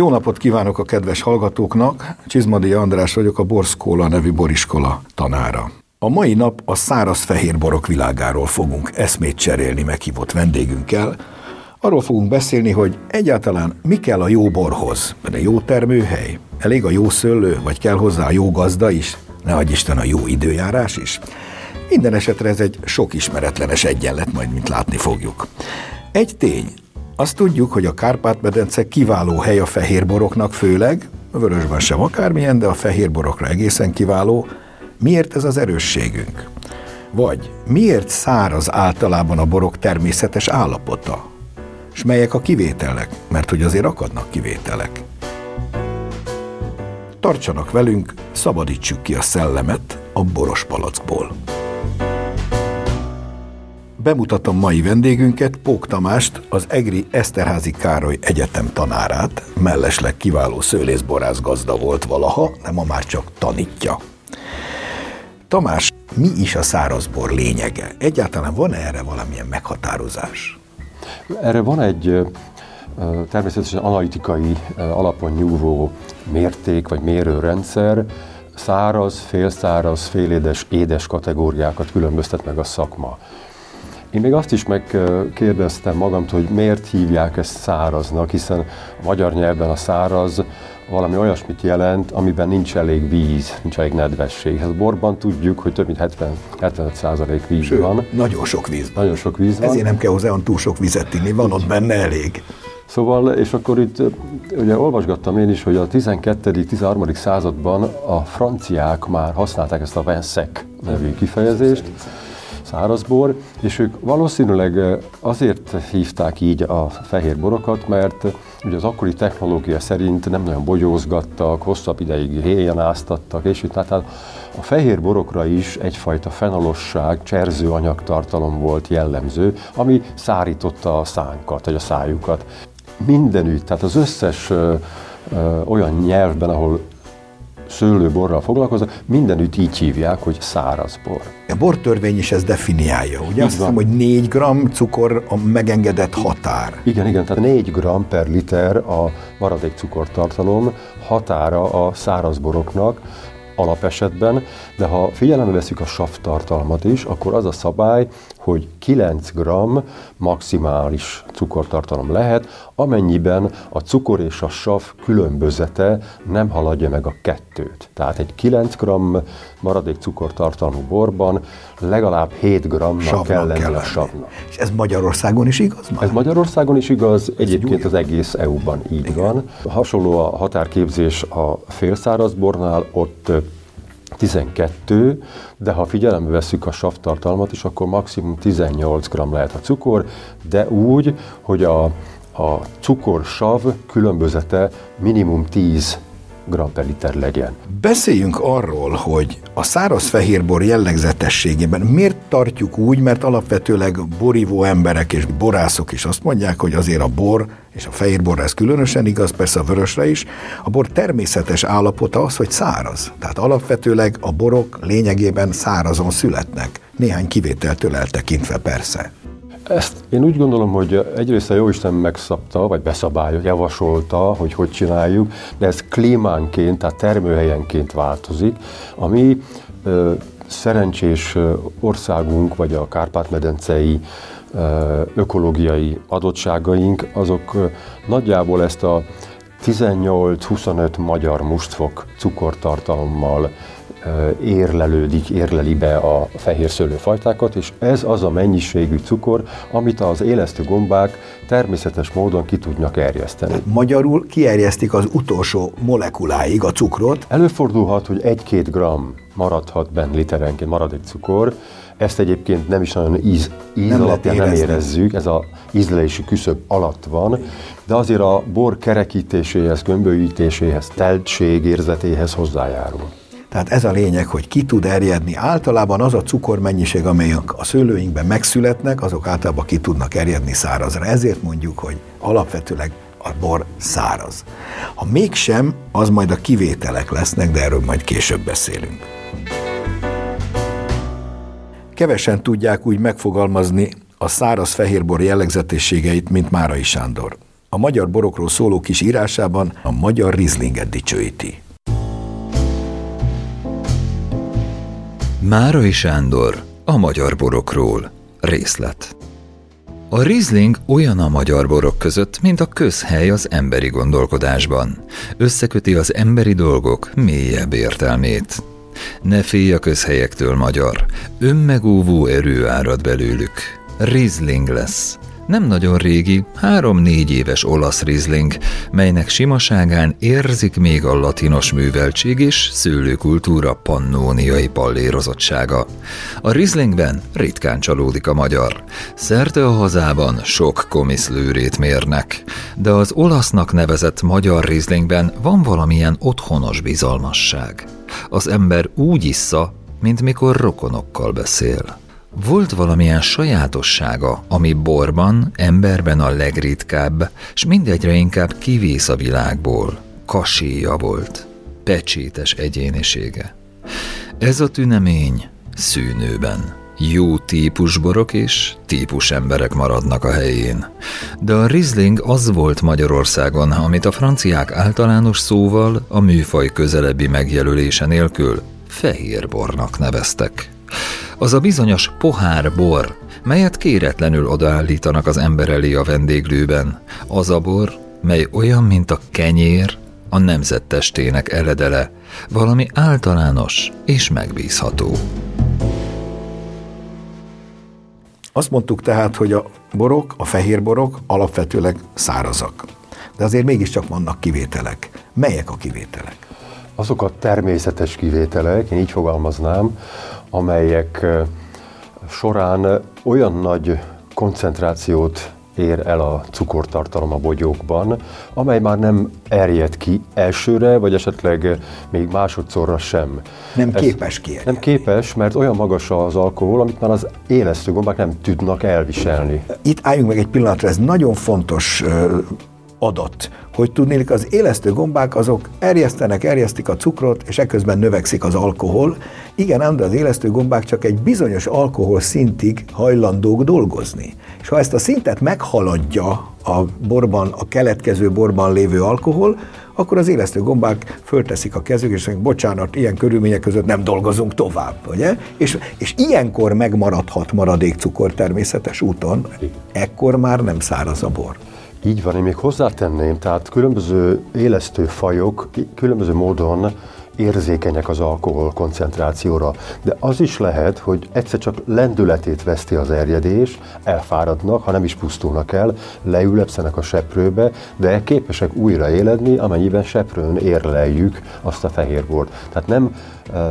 Jó napot kívánok a kedves hallgatóknak! Csizmadi András vagyok, a Borszkóla nevű boriskola tanára. A mai nap a száraz fehér borok világáról fogunk eszmét cserélni meghívott vendégünkkel. Arról fogunk beszélni, hogy egyáltalán mi kell a jó borhoz. A jó termőhely? Elég a jó szőlő, vagy kell hozzá a jó gazda is? Ne adj Isten a jó időjárás is? Minden esetre ez egy sok ismeretlenes egyenlet, majd mint látni fogjuk. Egy tény, azt tudjuk, hogy a Kárpát-medence kiváló hely a fehérboroknak főleg, a vörösben sem akármilyen, de a fehérborokra egészen kiváló. Miért ez az erősségünk? Vagy miért száraz általában a borok természetes állapota? És melyek a kivételek? Mert hogy azért akadnak kivételek. Tartsanak velünk, szabadítsuk ki a szellemet a boros palackból. Bemutatom mai vendégünket, Pók Tamást, az EGRI Eszterházi Károly Egyetem tanárát, mellesleg kiváló szőlészborász gazda volt valaha, de ma már csak tanítja. Tamás, mi is a szárazbor lényege? Egyáltalán van erre valamilyen meghatározás? Erre van egy természetesen analitikai alapon nyúló mérték vagy mérőrendszer, száraz, félszáraz, félédes, édes kategóriákat különböztet meg a szakma. Én még azt is megkérdeztem magamtól, hogy miért hívják ezt száraznak, hiszen a magyar nyelvben a száraz valami olyasmit jelent, amiben nincs elég víz, nincs elég nedvesség. Ez hát borban tudjuk, hogy több mint 70, 75 víz Sőt, van. nagyon sok víz. Nagyon sok víz van. Ezért nem kell hozzá túl sok vizet inni, van ott benne elég. Szóval, és akkor itt ugye olvasgattam én is, hogy a 12.-13. században a franciák már használták ezt a Vensec nevű kifejezést, szárazbor, és ők valószínűleg azért hívták így a fehér borokat, mert ugye az akkori technológia szerint nem nagyon bogyózgattak, hosszabb ideig héjen áztattak, és itt tehát a fehér borokra is egyfajta fenolosság, cserző anyagtartalom volt jellemző, ami szárította a szánkat, vagy a szájukat. Mindenütt, tehát az összes olyan nyelvben, ahol szőlőborral foglalkoznak, mindenütt így hívják, hogy szárazbor. A bortörvény is ezt definiálja, ugye? Így Azt hiszem, hogy 4 g cukor a megengedett határ. Igen, igen, tehát 4 g per liter a maradék cukortartalom határa a szárazboroknak, alapesetben, de ha figyelembe veszük a sav tartalmat is, akkor az a szabály, hogy 9 g maximális cukortartalom lehet, amennyiben a cukor és a sav különbözete nem haladja meg a kettőt. Tehát egy 9 g maradék cukortartalmú borban legalább 7 g-nak kell lenni a savnak. És ez Magyarországon is igaz? Már? Ez Magyarországon is igaz, egyébként az egész EU-ban így Igen. van. Hasonló a határképzés a félszárazbornál, ott 12, de ha figyelembe veszük a savtartalmat is, akkor maximum 18 g lehet a cukor, de úgy, hogy a, a cukor-sav különbözete minimum 10 g per liter legyen. Beszéljünk arról, hogy a száraz fehérbor jellegzetességében miért tartjuk úgy, mert alapvetőleg borívó emberek és borászok is azt mondják, hogy azért a bor, és a fehérborra ez különösen igaz, persze a vörösre is, a bor természetes állapota az, hogy száraz. Tehát alapvetőleg a borok lényegében szárazon születnek, néhány kivételtől eltekintve persze. Ezt én úgy gondolom, hogy egyrészt a Jóisten megszabta, vagy beszabálja, javasolta, hogy hogy csináljuk, de ez klímánként, tehát termőhelyenként változik, ami ö, szerencsés országunk, vagy a Kárpát-medencei ökológiai adottságaink, azok nagyjából ezt a 18-25 magyar mustfok cukortartalommal érlelődik, érleli be a fehér szőlőfajtákat, és ez az a mennyiségű cukor, amit az élesztő gombák természetes módon ki tudnak erjeszteni. Magyarul kierjesztik az utolsó molekuláig a cukrot. Előfordulhat, hogy 1-2 gram maradhat benne literenként maradék cukor, ezt egyébként nem is nagyon íz, íz nem alapján nem érezzük, ez a ízlelési küszöb alatt van, de azért a bor kerekítéséhez, gömbölyítéséhez, teltség érzetéhez hozzájárul. Tehát ez a lényeg, hogy ki tud erjedni. Általában az a cukormennyiség, amely a szőlőinkben megszületnek, azok általában ki tudnak erjedni szárazra. Ezért mondjuk, hogy alapvetőleg a bor száraz. Ha mégsem, az majd a kivételek lesznek, de erről majd később beszélünk. Kevesen tudják úgy megfogalmazni a száraz fehérbor jellegzetességeit, mint Márai Sándor. a magyar borokról szóló kis írásában a magyar Rieslinget dicsőíti. Márai Sándor, a magyar borokról. Részlet. A Riesling olyan a magyar borok között, mint a közhely az emberi gondolkodásban. Összeköti az emberi dolgok mélyebb értelmét. Ne félj a közhelyektől, magyar. Önmegóvó erő árad belőlük. Riesling lesz. Nem nagyon régi, három-négy éves olasz rizling, melynek simaságán érzik még a latinos műveltség és szőlőkultúra pannóniai pallérozottsága. A rizlingben ritkán csalódik a magyar. Szerte a hazában sok komiszlőrét mérnek, de az olasznak nevezett magyar rizlingben van valamilyen otthonos bizalmasság. Az ember úgy issza, mint mikor rokonokkal beszél. Volt valamilyen sajátossága, ami borban, emberben a legritkább, s mindegyre inkább kivész a világból. Kaséja volt, pecsétes egyénisége. Ez a tünemény szűnőben. Jó típusborok és típus emberek maradnak a helyén. De a Riesling az volt Magyarországon, amit a franciák általános szóval a műfaj közelebbi megjelölése nélkül fehérbornak neveztek. Az a bizonyos pohár bor, melyet kéretlenül odaállítanak az ember elé a vendéglőben. Az a bor, mely olyan, mint a kenyér, a nemzettestének eledele, valami általános és megbízható. Azt mondtuk tehát, hogy a borok, a fehér borok alapvetőleg szárazak. De azért mégiscsak vannak kivételek. Melyek a kivételek? Azok a természetes kivételek, én így fogalmaznám, amelyek során olyan nagy koncentrációt ér el a cukortartalom a bogyókban, amely már nem erjed ki elsőre, vagy esetleg még másodszorra sem. Nem Ez képes ki. Nem képes, mert olyan magas az alkohol, amit már az élesztő gombák nem tudnak elviselni. Itt álljunk meg egy pillanatra, ez nagyon fontos adat, hogy tudnék, az élesztő gombák azok erjesztenek, erjesztik a cukrot, és ekközben növekszik az alkohol. Igen, ám, de az élesztő gombák csak egy bizonyos alkohol szintig hajlandók dolgozni. És ha ezt a szintet meghaladja a borban, a keletkező borban lévő alkohol, akkor az élesztő gombák fölteszik a kezük, és mondják, bocsánat, ilyen körülmények között nem dolgozunk tovább, ugye? És, és ilyenkor megmaradhat maradék cukor természetes úton, ekkor már nem száraz a bor. Így van, én még hozzátenném, tehát különböző élesztő fajok különböző módon érzékenyek az alkohol koncentrációra, de az is lehet, hogy egyszer csak lendületét veszti az erjedés, elfáradnak, ha nem is pusztulnak el, leülepszenek a seprőbe, de képesek újra éledni, amennyiben seprőn érleljük azt a fehérbort. Tehát nem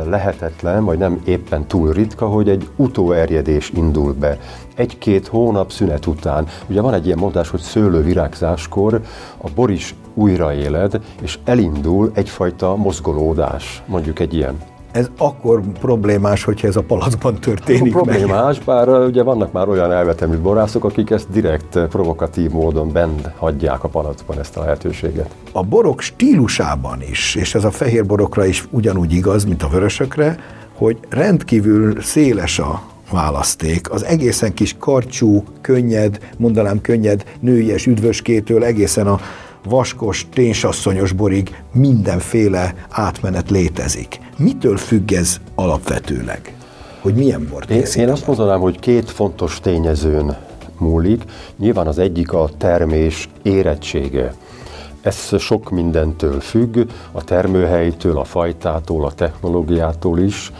lehetetlen, vagy nem éppen túl ritka, hogy egy utóerjedés indul be. Egy-két hónap szünet után. Ugye van egy ilyen mondás, hogy szőlővirágzáskor a bor is újraéled, és elindul egyfajta mozgolódás, mondjuk egy ilyen. Ez akkor problémás, hogyha ez a palackban történik akkor problémás, meg. bár ugye vannak már olyan elvetemű borászok, akik ezt direkt provokatív módon bent hagyják a palackban ezt a lehetőséget. A borok stílusában is, és ez a fehér borokra is ugyanúgy igaz, mint a vörösökre, hogy rendkívül széles a választék. Az egészen kis karcsú, könnyed, mondanám könnyed, nőies üdvöskétől egészen a vaskos, ténsasszonyos borig mindenféle átmenet létezik. Mitől függ ez alapvetőleg? Hogy milyen bort én, én azt mondanám, hogy két fontos tényezőn múlik. Nyilván az egyik a termés érettsége. Ez sok mindentől függ, a termőhelytől, a fajtától, a technológiától is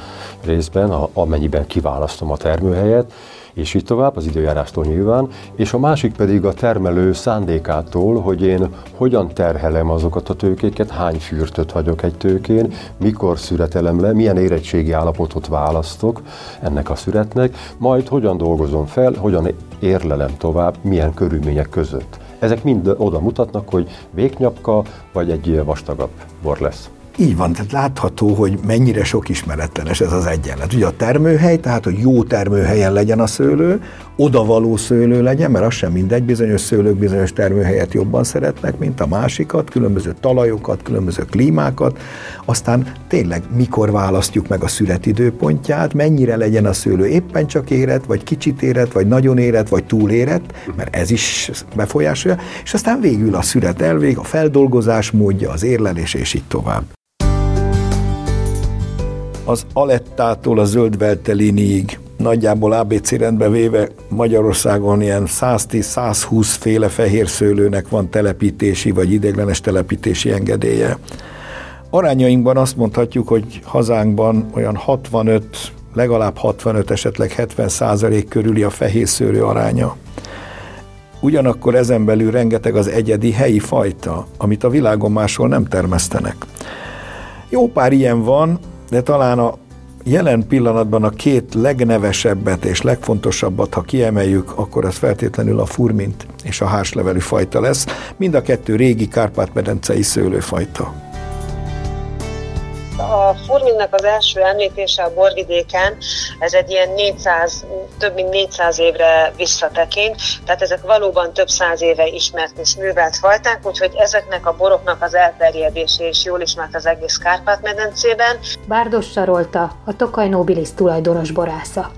részben, amennyiben kiválasztom a termőhelyet, és így tovább, az időjárástól nyilván, és a másik pedig a termelő szándékától, hogy én hogyan terhelem azokat a tőkéket, hány fürtöt hagyok egy tőkén, mikor szüretelem le, milyen érettségi állapotot választok ennek a szüretnek, majd hogyan dolgozom fel, hogyan érlelem tovább, milyen körülmények között. Ezek mind oda mutatnak, hogy véknyapka vagy egy vastagabb bor lesz. Így van, tehát látható, hogy mennyire sok ismeretlenes ez az egyenlet. Ugye a termőhely, tehát hogy jó termőhelyen legyen a szőlő, odavaló szőlő legyen, mert az sem mindegy, bizonyos szőlők bizonyos termőhelyet jobban szeretnek, mint a másikat, különböző talajokat, különböző klímákat, aztán tényleg mikor választjuk meg a születidőpontját, mennyire legyen a szőlő éppen csak érett, vagy kicsit érett, vagy nagyon érett, vagy túl érett, mert ez is befolyásolja, és aztán végül a szület elvég, a feldolgozás módja, az érlelés, és így tovább az Alettától a Zöldveltelinig nagyjából ABC rendbe véve Magyarországon ilyen 110-120 féle fehér szőlőnek van telepítési vagy ideglenes telepítési engedélye. Arányainkban azt mondhatjuk, hogy hazánkban olyan 65, legalább 65, esetleg 70 százalék körüli a fehér szőlő aránya. Ugyanakkor ezen belül rengeteg az egyedi helyi fajta, amit a világon máshol nem termesztenek. Jó pár ilyen van, de talán a jelen pillanatban a két legnevesebbet és legfontosabbat, ha kiemeljük, akkor ez feltétlenül a furmint és a hárslevelű fajta lesz. Mind a kettő régi Kárpát-medencei szőlőfajta. A furminnak az első említése a borvidéken, ez egy ilyen 400, több mint 400 évre visszatekint, tehát ezek valóban több száz éve ismert és művelt fajták, úgyhogy ezeknek a boroknak az elterjedése is jól ismert az egész Kárpát-medencében. Bárdos Sarolta, a Tokaj Nobilis tulajdonos borásza.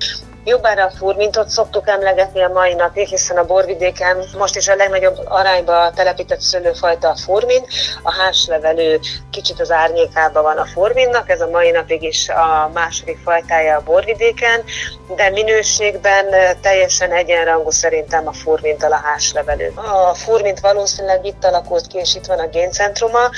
Jobbára a furmintot szoktuk emlegetni a mai napig, hiszen a borvidéken most is a legnagyobb arányba telepített szőlőfajta a furmin, a házlevelő kicsit az árnyékában van a furminnak, ez a mai napig is a második fajtája a borvidéken, de minőségben teljesen egyenrangú szerintem a furmintal a házlevelő. A furmint valószínűleg itt alakult ki, és itt van a géncentruma,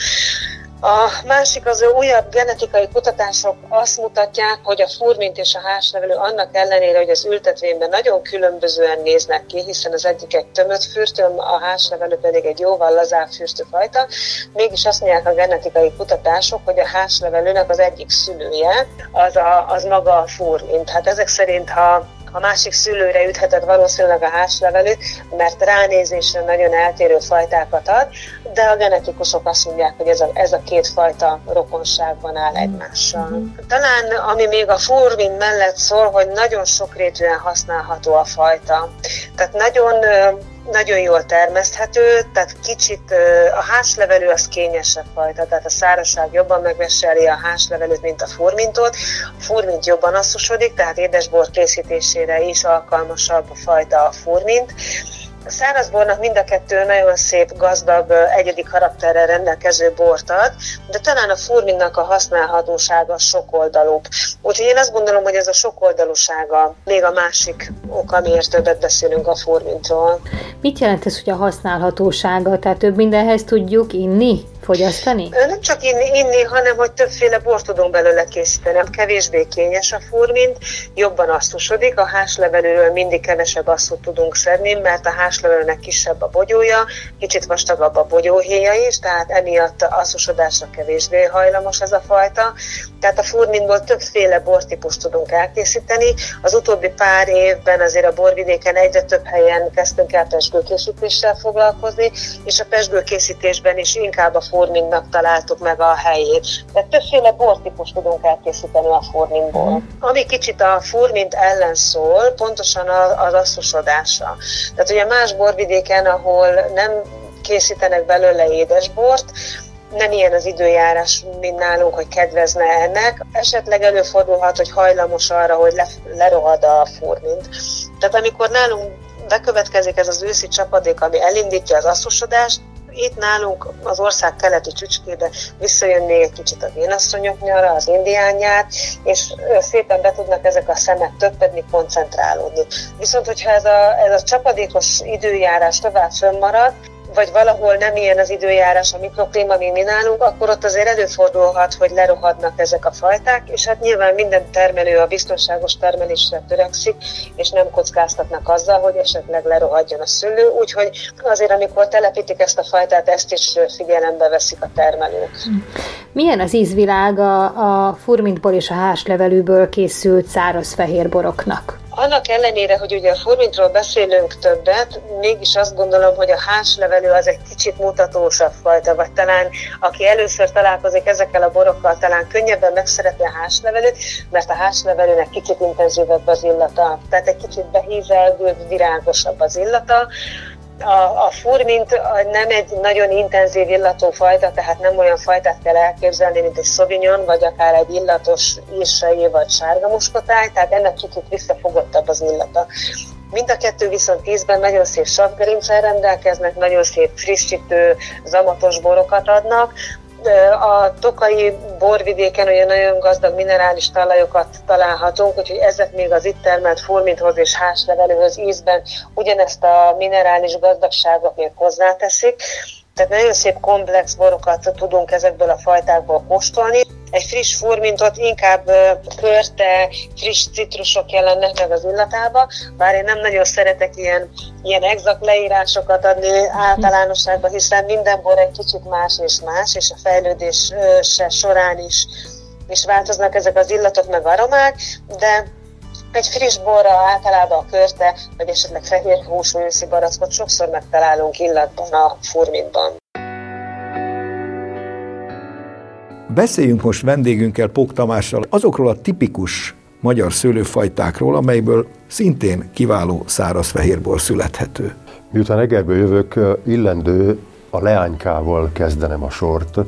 a másik az újabb genetikai kutatások azt mutatják, hogy a furmint és a házlevelő annak ellenére, hogy az ültetvényben nagyon különbözően néznek ki, hiszen az egyik egy tömött fürtő, a házlevelő pedig egy jóval lazább fürtőfajta, mégis azt mondják a genetikai kutatások, hogy a házlevelőnek az egyik szülője az, a, az maga a furmint. Hát ezek szerint, ha a másik szülőre üthetett valószínűleg a házlevelű, mert ránézésre nagyon eltérő fajtákat ad, de a genetikusok azt mondják, hogy ez a, ez a két fajta rokonságban áll egymással. Talán ami még a furvin mellett szól, hogy nagyon sokrétűen használható a fajta. Tehát nagyon nagyon jól termeszthető, tehát kicsit a házlevelő az kényesebb fajta, tehát a szárazság jobban megveseli a házlevelőt, mint a furmintot. A furmint jobban asszusodik, tehát édesbor készítésére is alkalmasabb a fajta a furmint. A szárazbornak mind a kettő nagyon szép, gazdag, egyedi karakterrel rendelkező bort ad, de talán a furminnak a használhatósága sokoldalúbb. Úgyhogy én azt gondolom, hogy ez a sokoldalúsága még a másik ok, amiért többet beszélünk a furmintról. Mit jelent ez, hogy a használhatósága? Tehát több mindenhez tudjuk inni? Fogyasztani? Nem csak inni, inni, hanem hogy többféle bort tudunk belőle készíteni. Kevésbé kényes a furmint, jobban asszusodik, a háslevelőről mindig kevesebb asszút tudunk szedni, mert a háslevelőnek kisebb a bogyója, kicsit vastagabb a bogyóhéja is, tehát emiatt asszusodásra kevésbé hajlamos ez a fajta. Tehát a furmintból többféle bortípust tudunk elkészíteni. Az utóbbi pár évben azért a borvidéken egyre több helyen kezdtünk el pesgőkészítéssel foglalkozni, és a pesgőkészítésben is inkább a formingnak találtuk meg a helyét. De többféle bortípus tudunk elkészíteni a formingból. Mm. Ami kicsit a furmint ellen szól, pontosan az asszusodása. Tehát ugye más borvidéken, ahol nem készítenek belőle édesbort, nem ilyen az időjárás, mint nálunk, hogy kedvezne ennek. Esetleg előfordulhat, hogy hajlamos arra, hogy le, lerohad a furmint. Tehát amikor nálunk bekövetkezik ez az őszi csapadék, ami elindítja az asszusodást, itt nálunk az ország keleti csücskébe visszajön még egy kicsit a vénasszonyok nyara, az indián nyár, és szépen be tudnak ezek a szemek többedni, koncentrálódni. Viszont, hogyha ez a, ez a csapadékos időjárás tovább fönnmarad, vagy valahol nem ilyen az időjárás, a mikroklíma, mint mi nálunk, akkor ott azért előfordulhat, hogy lerohadnak ezek a fajták, és hát nyilván minden termelő a biztonságos termelésre törekszik, és nem kockáztatnak azzal, hogy esetleg lerohadjon a szülő, úgyhogy azért, amikor telepítik ezt a fajtát, ezt is figyelembe veszik a termelők. Milyen az ízvilága a furmintból és a háslevelűből készült száraz fehér boroknak? Annak ellenére, hogy ugye a formintról beszélünk többet, mégis azt gondolom, hogy a háslevelő az egy kicsit mutatósabb fajta, vagy talán aki először találkozik ezekkel a borokkal, talán könnyebben megszereti a háslevelőt, mert a háslevelőnek kicsit intenzívebb az illata, tehát egy kicsit behízelgőbb, virágosabb az illata, a, a furmint nem egy nagyon intenzív illatú fajta, tehát nem olyan fajtát kell elképzelni, mint egy szovignon, vagy akár egy illatos írsai, vagy sárga muskotáj, tehát ennek kicsit visszafogottabb az illata. Mind a kettő viszont tízben nagyon szép savgerincsel rendelkeznek, nagyon szép frissítő, zamatos borokat adnak, a tokai borvidéken olyan nagyon gazdag minerális talajokat találhatunk, úgyhogy ezek még az itt termelt furminthoz és házlevelőhöz ízben ugyanezt a minerális gazdagságot még hozzáteszik. Tehát nagyon szép komplex borokat tudunk ezekből a fajtákból kóstolni. Egy friss furmintot inkább körte, friss citrusok jelennek meg az illatába, bár én nem nagyon szeretek ilyen, ilyen exakt leírásokat adni általánosságban, hiszen minden bor egy kicsit más és más, és a fejlődés során is, is változnak ezek az illatok meg aromák, de egy friss borra általában a körte, vagy esetleg fehér húsú őszi barackot sokszor megtalálunk illatban a furmintban. Beszéljünk most vendégünkkel, Pók Tamással azokról a tipikus magyar szőlőfajtákról, amelyből szintén kiváló száraz fehérbor születhető. Miután Egerből jövök, illendő a leánykával kezdenem a sort,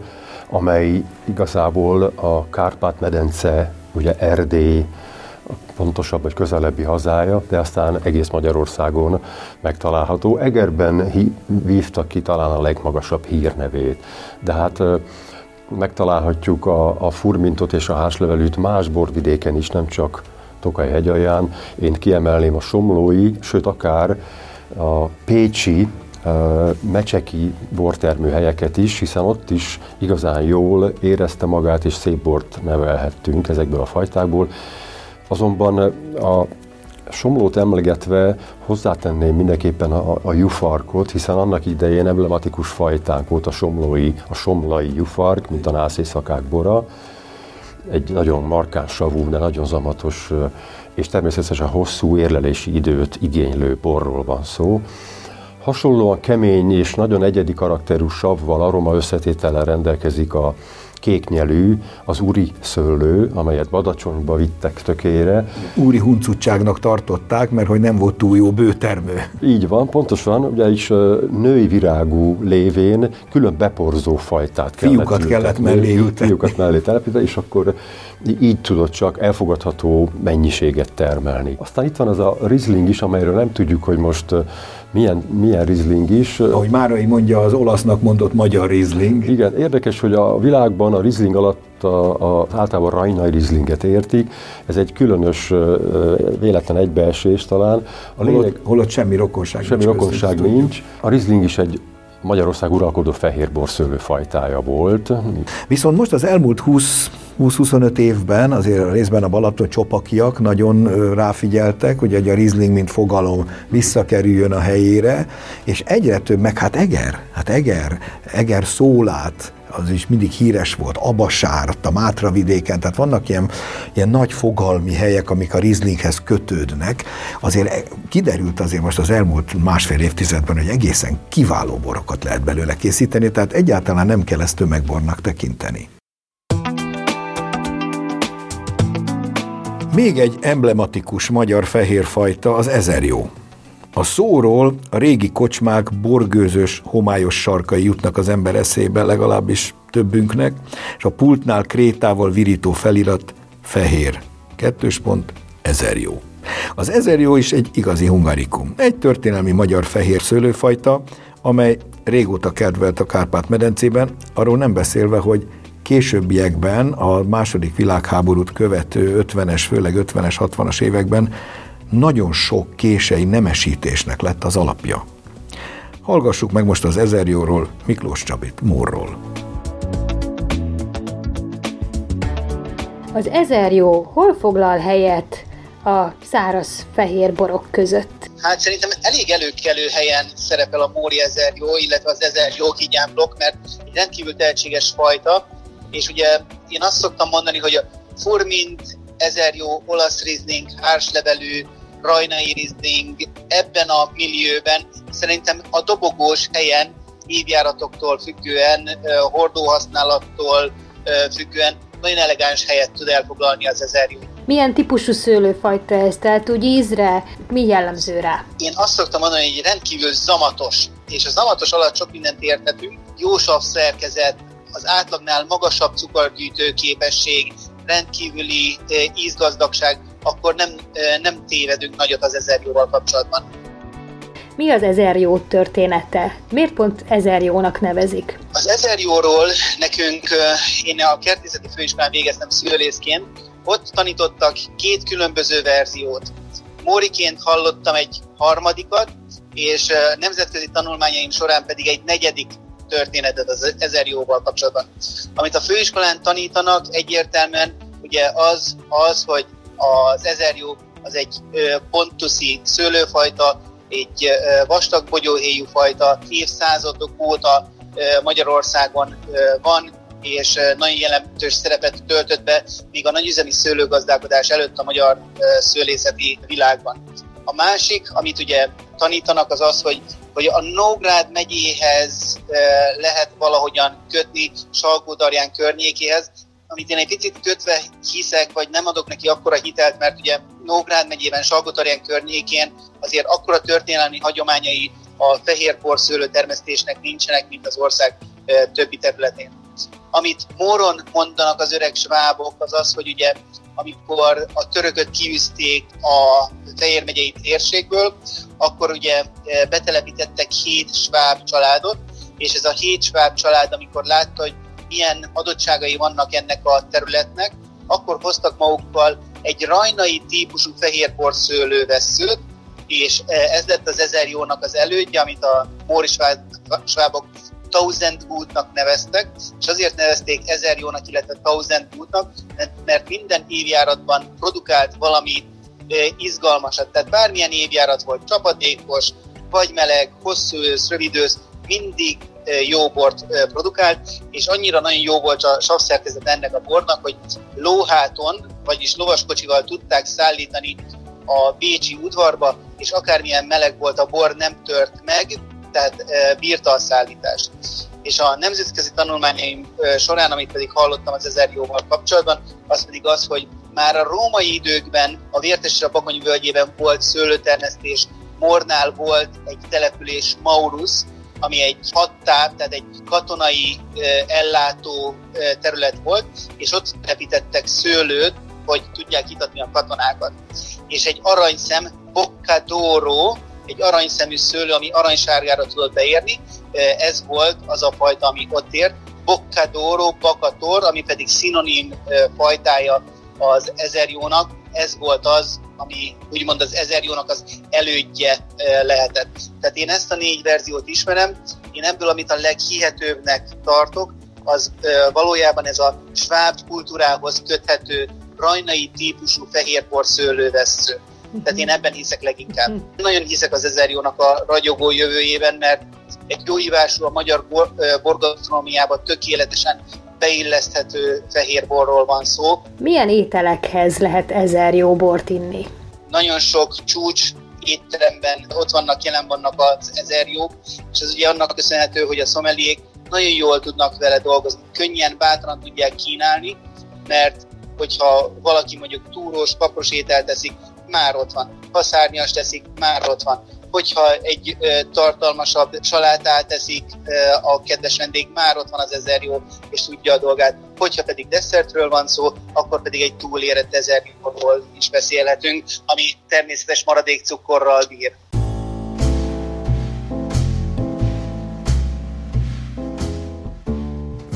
amely igazából a Kárpát-medence, ugye Erdély, pontosabb vagy közelebbi hazája, de aztán egész Magyarországon megtalálható. Egerben vívta ki talán a legmagasabb hírnevét, de hát megtalálhatjuk a, a furmintot és a háslevelűt más borvidéken is, nem csak Tokaj hegyalján. Én kiemelném a somlói, sőt akár a pécsi, mecseki bortermőhelyeket is, hiszen ott is igazán jól érezte magát, és szép bort nevelhettünk ezekből a fajtákból. Azonban a Somlót emlegetve hozzátenném mindenképpen a, a jufarkot, hiszen annak idején emblematikus fajtánk volt a somlói, a somlai jufark, mint a nászészakák bora. Egy nagyon markáns savú, de nagyon zamatos és természetesen hosszú érlelési időt igénylő borról van szó. Hasonlóan kemény és nagyon egyedi karakterű savval, aroma összetétellel rendelkezik a kéknyelű, az úri szőlő, amelyet Badacsonyba vittek tökére. Úri huncutságnak tartották, mert hogy nem volt túl jó bőtermő. Így van, pontosan, ugye is női virágú lévén külön beporzó fajtát kellett Fiúkat ültetni, kellett mellé ültetni. Fiúkat mellé telepíteni, és akkor így tudott csak elfogadható mennyiséget termelni. Aztán itt van az a Riesling is, amelyről nem tudjuk, hogy most milyen, milyen Riesling is. Ahogy Márai mondja, az olasznak mondott magyar Riesling. Igen, érdekes, hogy a világban a Riesling alatt a, a, általában Rajnai Rieslinget értik. Ez egy különös véletlen egybeesés talán. A lényeg, holott, holott semmi rokonság semmi nincs. rokonság nincs. A Riesling is egy Magyarország uralkodó fehérbor szőlőfajtája volt. Viszont most az elmúlt 20 20-25 évben azért részben a Balaton csopakiak nagyon ráfigyeltek, hogy egy a Riesling, mint fogalom visszakerüljön a helyére, és egyre több, meg hát Eger, hát Eger, Eger szólát, az is mindig híres volt, Abasár, a Mátra vidéken, tehát vannak ilyen, ilyen nagy fogalmi helyek, amik a Rieslinghez kötődnek. Azért e, kiderült azért most az elmúlt másfél évtizedben, hogy egészen kiváló borokat lehet belőle készíteni, tehát egyáltalán nem kell ezt tömegbornak tekinteni. Még egy emblematikus magyar fehérfajta az ezerjó. A szóról a régi kocsmák borgőzös, homályos sarkai jutnak az ember eszébe, legalábbis többünknek, és a pultnál krétával virító felirat fehér. Kettős pont, ezerjó. Az ezerjó is egy igazi hungarikum. Egy történelmi magyar fehér szőlőfajta, amely régóta kedvelt a Kárpát-medencében, arról nem beszélve, hogy későbbiekben, a második világháborút követő 50-es, főleg 50-es, 60-as években nagyon sok kései nemesítésnek lett az alapja. Hallgassuk meg most az ezerjóról, Miklós Csabit, Mórról. Az ezerjó hol foglal helyet a száraz fehér borok között? Hát szerintem elég előkelő helyen szerepel a Móri ezerjó, illetve az ezerjó kigyámblok, mert egy rendkívül tehetséges fajta, és ugye én azt szoktam mondani, hogy a Furmint, Ezerjó, olasz Riesling, hárslevelű, rajnai rizling, ebben a millióben szerintem a dobogós helyen évjáratoktól függően, hordóhasználattól függően nagyon elegáns helyet tud elfoglalni az ezerjú. Milyen típusú szőlőfajta ez? Tehát úgy ízre, mi jellemző rá? Én azt szoktam mondani, hogy rendkívül zamatos, és a zamatos alatt sok mindent értetünk. Jó sav szerkezet, az átlagnál magasabb cukorgyűjtő képesség, rendkívüli ízgazdagság, akkor nem, nem tévedünk nagyot az ezerjóval kapcsolatban. Mi az ezer jó története? Miért pont ezer jónak nevezik? Az ezer jóról nekünk, én a kertészeti főiskolán végeztem szülőlészként, ott tanítottak két különböző verziót. Móriként hallottam egy harmadikat, és nemzetközi tanulmányaim során pedig egy negyedik történetet az ezer jóval kapcsolatban. Amit a főiskolán tanítanak egyértelműen, ugye az, az hogy az ezer jó az egy pontuszi szőlőfajta, egy vastag bogyóhéjú fajta évszázadok óta Magyarországon van, és nagyon jelentős szerepet töltött be még a nagyüzemi szőlőgazdálkodás előtt a magyar szőlészeti világban. A másik, amit ugye tanítanak, az az, hogy, hogy a Nógrád megyéhez lehet valahogyan kötni Salgódarján környékéhez, amit én egy picit kötve hiszek, vagy nem adok neki akkora hitelt, mert ugye Nógrád megyében, Salgotarján környékén azért akkora történelmi hagyományai a fehérpor termesztésnek nincsenek, mint az ország többi területén. Amit Móron mondanak az öreg svábok, az az, hogy ugye amikor a törököt kiűzték a Fehér megyei térségből, akkor ugye betelepítettek hét sváb családot, és ez a hét sváb család, amikor látta, hogy milyen adottságai vannak ennek a területnek, akkor hoztak magukkal egy rajnai típusú fehérporszőlő veszőt, és e, ez lett az ezer jónak az elődje, amit a móri svábok Thousand Bootnak neveztek, és azért nevezték ezer jónak, illetve Thousand Bootnak, mert minden évjáratban produkált valami izgalmasat. Tehát bármilyen évjárat volt, csapadékos, vagy meleg, hosszú ősz, rövid ősz, mindig jó bort produkált, és annyira nagyon jó volt a savszerkezet ennek a bornak, hogy lóháton, vagyis lovaskocsival tudták szállítani a Bécsi udvarba, és akármilyen meleg volt a bor, nem tört meg, tehát bírta a szállítást. És a nemzetközi tanulmányaim során, amit pedig hallottam az ezer jóval kapcsolatban, az pedig az, hogy már a római időkben a Vértes a Bakony völgyében volt szőlőtermesztés, Mornál volt egy település Maurus, ami egy hadtáv, tehát egy katonai ellátó terület volt, és ott telepítettek szőlőt, hogy tudják itatni a katonákat. És egy aranyszem, Boccadoro, egy aranyszemű szőlő, ami aranysárgára tudott beérni, ez volt az a fajta, ami ott ért. Boccadoro, Bakator, ami pedig szinonim fajtája az ezerjónak, ez volt az, ami úgymond az ezer jónak az elődje lehetett. Tehát én ezt a négy verziót ismerem, én ebből, amit a leghihetőbbnek tartok, az valójában ez a sváb kultúrához köthető rajnai típusú fehérpor szőlővessző. Tehát én ebben hiszek leginkább. Nagyon hiszek az ezer jónak a ragyogó jövőjében, mert egy jó hívású a magyar borgasztronómiában tökéletesen beilleszthető fehérborról van szó. Milyen ételekhez lehet ezer jó bort inni? Nagyon sok csúcs étteremben ott vannak, jelen vannak az ezer jó, és ez ugye annak köszönhető, hogy a szomeliék nagyon jól tudnak vele dolgozni, könnyen, bátran tudják kínálni, mert hogyha valaki mondjuk túrós, kapros ételt teszik, már ott van. Ha szárnyas teszik, már ott van hogyha egy ö, tartalmasabb salátát teszik ö, a kedves vendég, már ott van az ezer jó, és tudja a dolgát. Hogyha pedig desszertről van szó, akkor pedig egy túlérett ezer jóról is beszélhetünk, ami természetes maradék cukorral bír.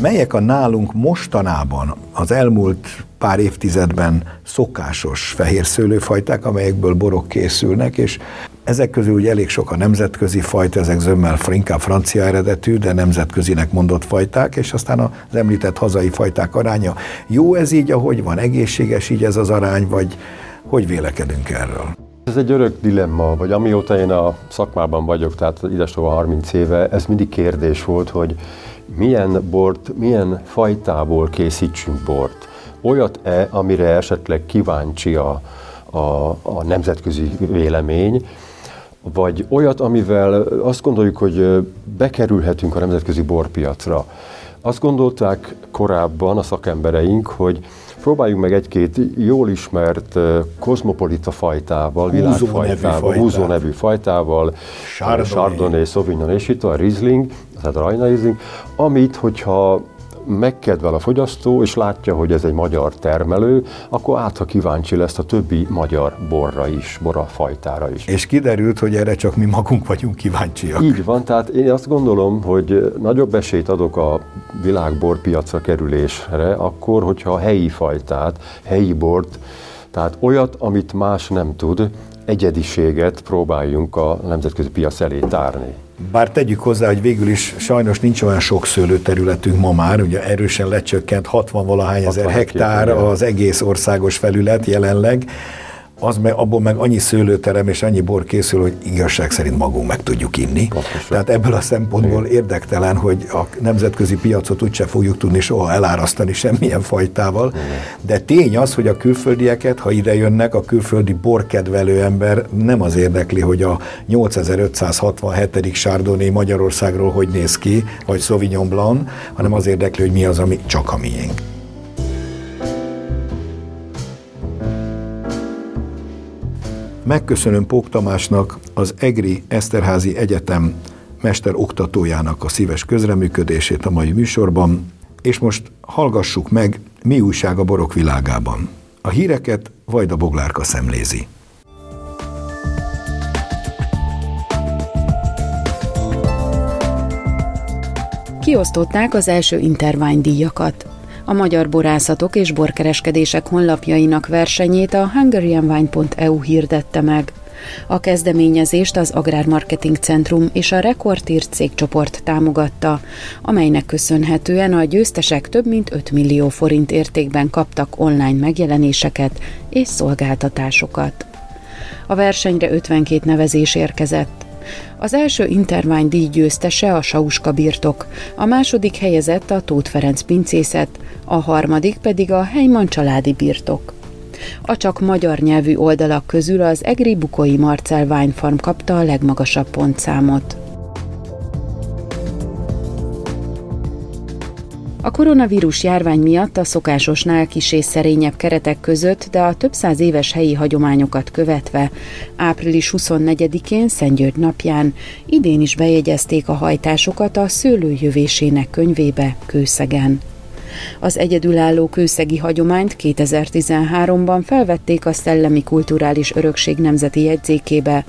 Melyek a nálunk mostanában, az elmúlt pár évtizedben szokásos fehér szőlőfajták, amelyekből borok készülnek, és ezek közül ugye elég sok a nemzetközi fajta, ezek zömmel inkább francia eredetű, de nemzetközinek mondott fajták, és aztán az említett hazai fajták aránya. Jó ez így, ahogy van, egészséges így ez az arány, vagy hogy vélekedünk erről? Ez egy örök dilemma, vagy amióta én a szakmában vagyok, tehát idestova 30 éve, ez mindig kérdés volt, hogy milyen bort, milyen fajtából készítsünk bort. Olyat-e, amire esetleg kíváncsi a, a, a nemzetközi vélemény, vagy olyat, amivel azt gondoljuk, hogy bekerülhetünk a nemzetközi borpiacra. Azt gondolták korábban a szakembereink, hogy próbáljunk meg egy-két jól ismert kozmopolita fajtával, világfajtával, húzó nevű fajtával, Chardonnay, Chardonnay Sauvignon és itt a Riesling, tehát a Rajna Riesling, amit, hogyha megkedvel a fogyasztó, és látja, hogy ez egy magyar termelő, akkor át, ha kíváncsi lesz a többi magyar borra is, borafajtára is. És kiderült, hogy erre csak mi magunk vagyunk kíváncsiak. Így van, tehát én azt gondolom, hogy nagyobb esélyt adok a világborpiacra kerülésre, akkor, hogyha a helyi fajtát, helyi bort, tehát olyat, amit más nem tud, egyediséget próbáljunk a nemzetközi piac elé tárni. Bár tegyük hozzá, hogy végül is sajnos nincs olyan sok szőlőterületünk ma már, ugye erősen lecsökkent 60 valahány ezer hektár az egész országos felület jelenleg, az meg, abból meg annyi szőlőterem és annyi bor készül, hogy igazság szerint magunk meg tudjuk inni. Pontosan. Tehát ebből a szempontból Igen. érdektelen, hogy a nemzetközi piacot úgyse fogjuk tudni soha elárasztani semmilyen fajtával. Igen. De tény az, hogy a külföldieket, ha ide jönnek, a külföldi borkedvelő ember nem az érdekli, hogy a 8567. Sárdóné Magyarországról hogy néz ki, vagy Sauvignon Blanc, hanem az érdekli, hogy mi az, ami csak a miénk. Megköszönöm Pók Tamásnak, az EGRI Eszterházi Egyetem mester oktatójának a szíves közreműködését a mai műsorban, és most hallgassuk meg, mi újság a borok világában. A híreket Vajda Boglárka szemlézi. Kiosztották az első intervány díjakat. A magyar borászatok és borkereskedések honlapjainak versenyét a hungarianwine.eu hirdette meg. A kezdeményezést az Agrármarketing Centrum és a Rekordír cégcsoport támogatta, amelynek köszönhetően a győztesek több mint 5 millió forint értékben kaptak online megjelenéseket és szolgáltatásokat. A versenyre 52 nevezés érkezett. Az első intervány díj győztese a Sauska birtok, a második helyezett a Tóth Ferenc pincészet, a harmadik pedig a Heyman családi birtok. A csak magyar nyelvű oldalak közül az Egri Bukói Marcel Wine Farm kapta a legmagasabb pontszámot. A koronavírus járvány miatt a szokásosnál kis és szerényebb keretek között, de a több száz éves helyi hagyományokat követve, április 24-én, Szentgyörgy napján idén is bejegyezték a hajtásokat a szőlőjövésének könyvébe Kőszegen. Az egyedülálló kőszegi hagyományt 2013-ban felvették a Szellemi Kulturális Örökség Nemzeti Jegyzékébe,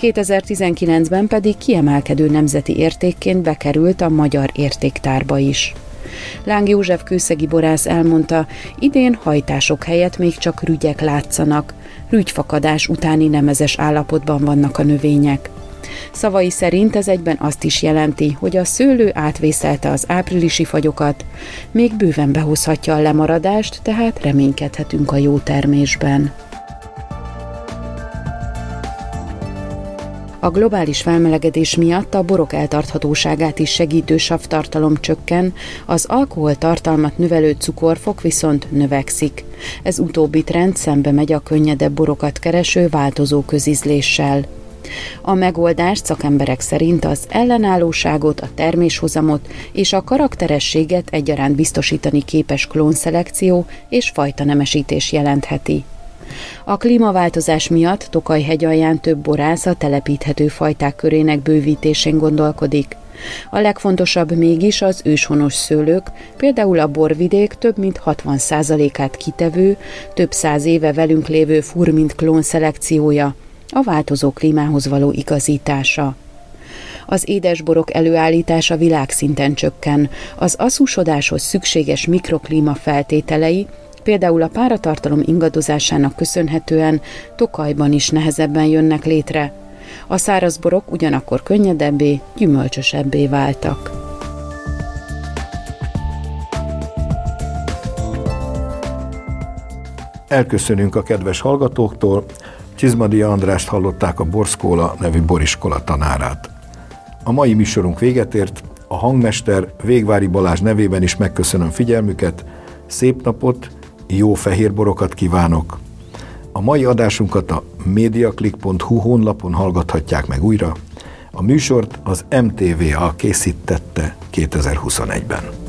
2019-ben pedig kiemelkedő nemzeti értékként bekerült a Magyar Értéktárba is. Láng József kőszegi borász elmondta, idén hajtások helyett még csak rügyek látszanak, rügyfakadás utáni nemezes állapotban vannak a növények. Szavai szerint ez egyben azt is jelenti, hogy a szőlő átvészelte az áprilisi fagyokat, még bőven behozhatja a lemaradást, tehát reménykedhetünk a jó termésben. A globális felmelegedés miatt a borok eltarthatóságát is segítő savtartalom csökken, az alkoholtartalmat növelő cukorfok viszont növekszik. Ez utóbbi trend szembe megy a könnyedebb borokat kereső változó közizléssel. A megoldás szakemberek szerint az ellenállóságot, a terméshozamot és a karakterességet egyaránt biztosítani képes klónszelekció és fajtanemesítés jelentheti. A klímaváltozás miatt Tokaj alján több borász a telepíthető fajták körének bővítésén gondolkodik. A legfontosabb mégis az őshonos szőlők, például a borvidék több mint 60%-át kitevő, több száz éve velünk lévő furmint klón szelekciója, a változó klímához való igazítása. Az édesborok előállítása világszinten csökken, az aszúsodáshoz szükséges mikroklíma feltételei, például a páratartalom ingadozásának köszönhetően Tokajban is nehezebben jönnek létre. A szárazborok ugyanakkor könnyedebbé, gyümölcsösebbé váltak. Elköszönünk a kedves hallgatóktól, Csizmadi Andrást hallották a Borszkóla nevű boriskola tanárát. A mai műsorunk véget ért, a hangmester Végvári Balázs nevében is megköszönöm figyelmüket, szép napot, jó fehér borokat kívánok, A mai adásunkat a mediaclick.hu honlapon hallgathatják meg újra. A műsort az MTVA készítette 2021-ben.